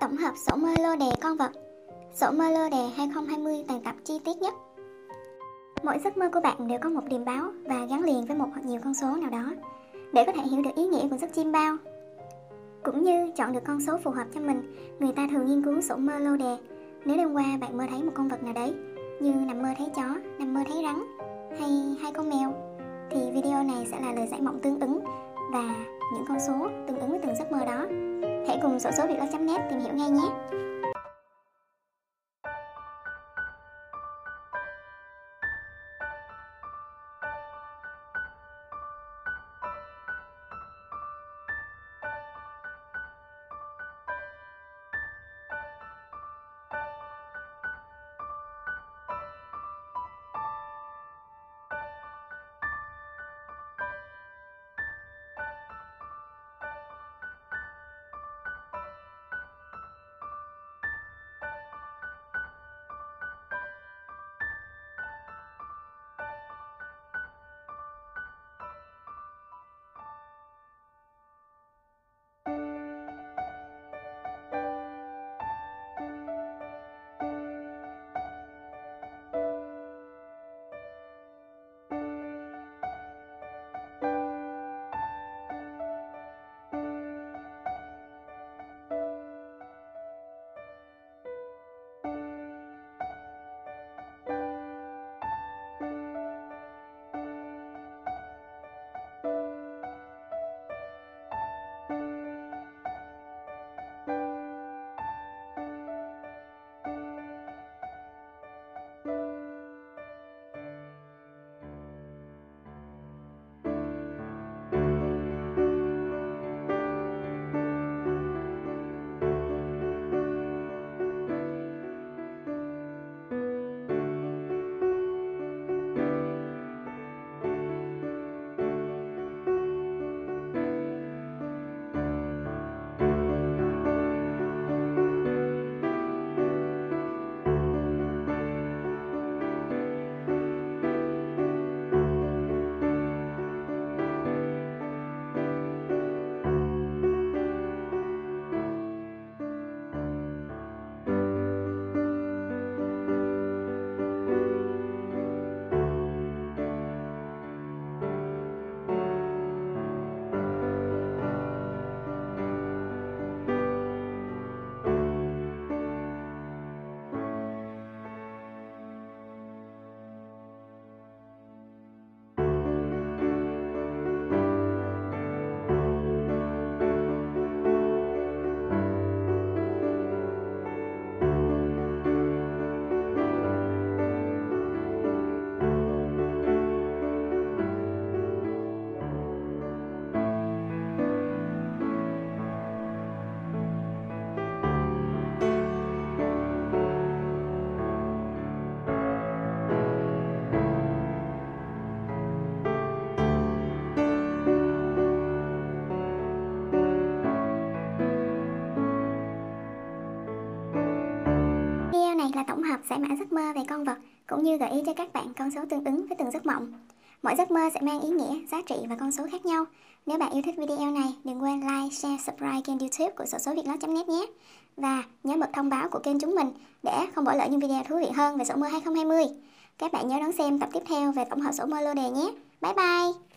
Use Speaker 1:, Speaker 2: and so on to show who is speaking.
Speaker 1: Tổng hợp sổ mơ lô đề con vật Sổ mơ lô đề 2020 toàn tập chi tiết nhất Mỗi giấc mơ của bạn đều có một điểm báo và gắn liền với một hoặc nhiều con số nào đó để có thể hiểu được ý nghĩa của giấc chim bao. Cũng như chọn được con số phù hợp cho mình, người ta thường nghiên cứu sổ mơ lô đề. Nếu đêm qua bạn mơ thấy một con vật nào đấy, như nằm mơ thấy chó, nằm mơ thấy rắn hay hai con mèo, thì video này sẽ là lời giải mộng tương ứng và những con số tương ứng với từng giấc mơ đó. Hãy cùng sổ số việc net tìm hiểu ngay nhé. Là tổng hợp giải mã giấc mơ về con vật cũng như gợi ý cho các bạn con số tương ứng với từng giấc mộng. Mỗi giấc mơ sẽ mang ý nghĩa, giá trị và con số khác nhau. Nếu bạn yêu thích video này, đừng quên like, share, subscribe kênh youtube của sổ số việt net nhé. Và nhớ bật thông báo của kênh chúng mình để không bỏ lỡ những video thú vị hơn về sổ mơ 2020. Các bạn nhớ đón xem tập tiếp theo về tổng hợp sổ mơ lô đề nhé. Bye bye!